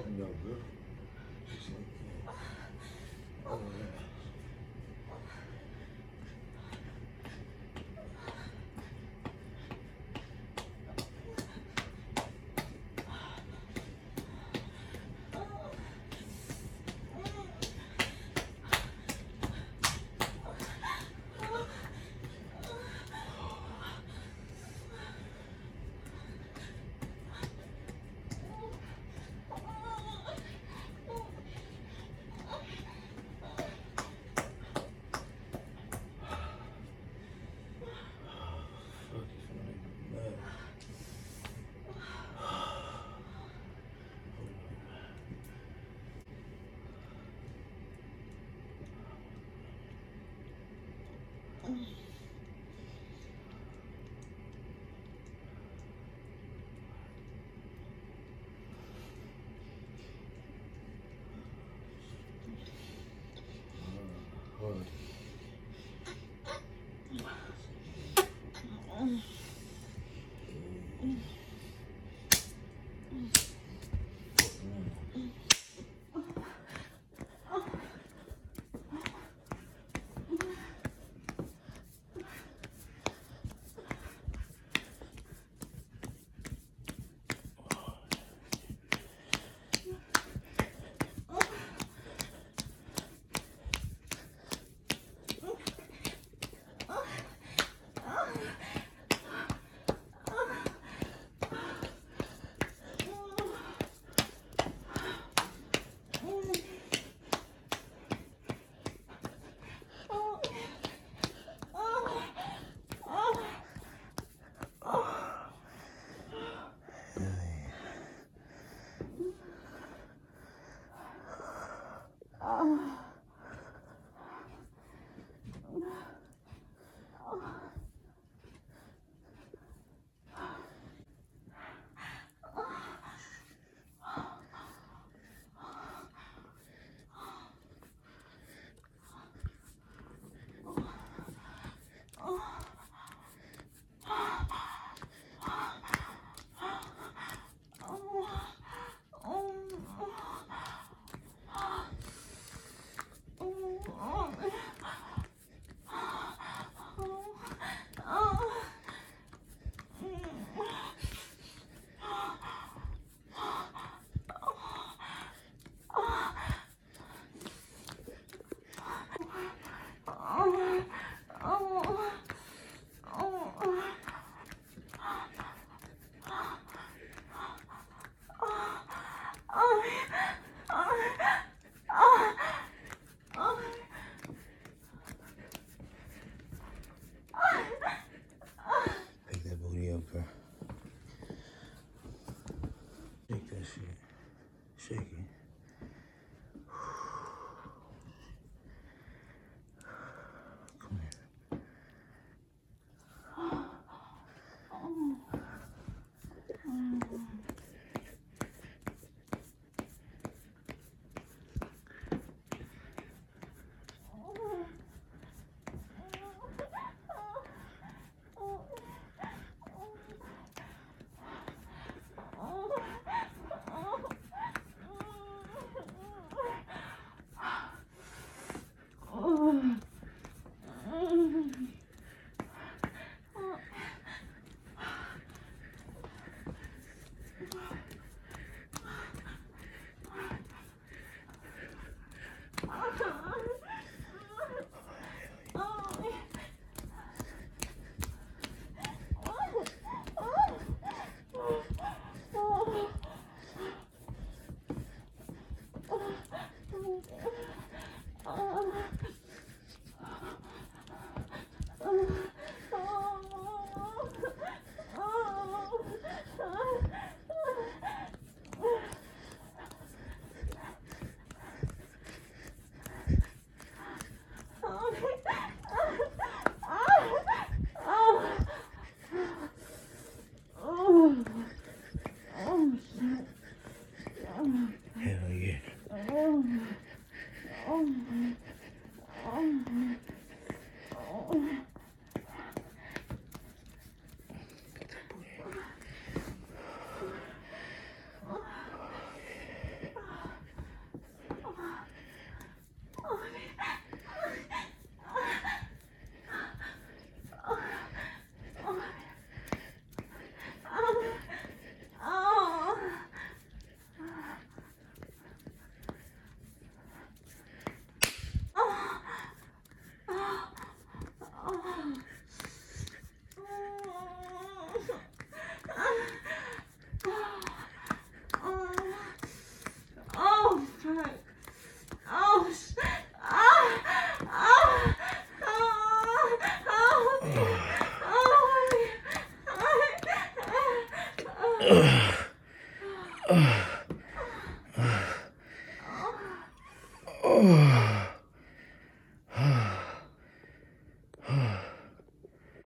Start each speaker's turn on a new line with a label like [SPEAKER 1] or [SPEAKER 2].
[SPEAKER 1] 있냐고요? 어, fuck 어,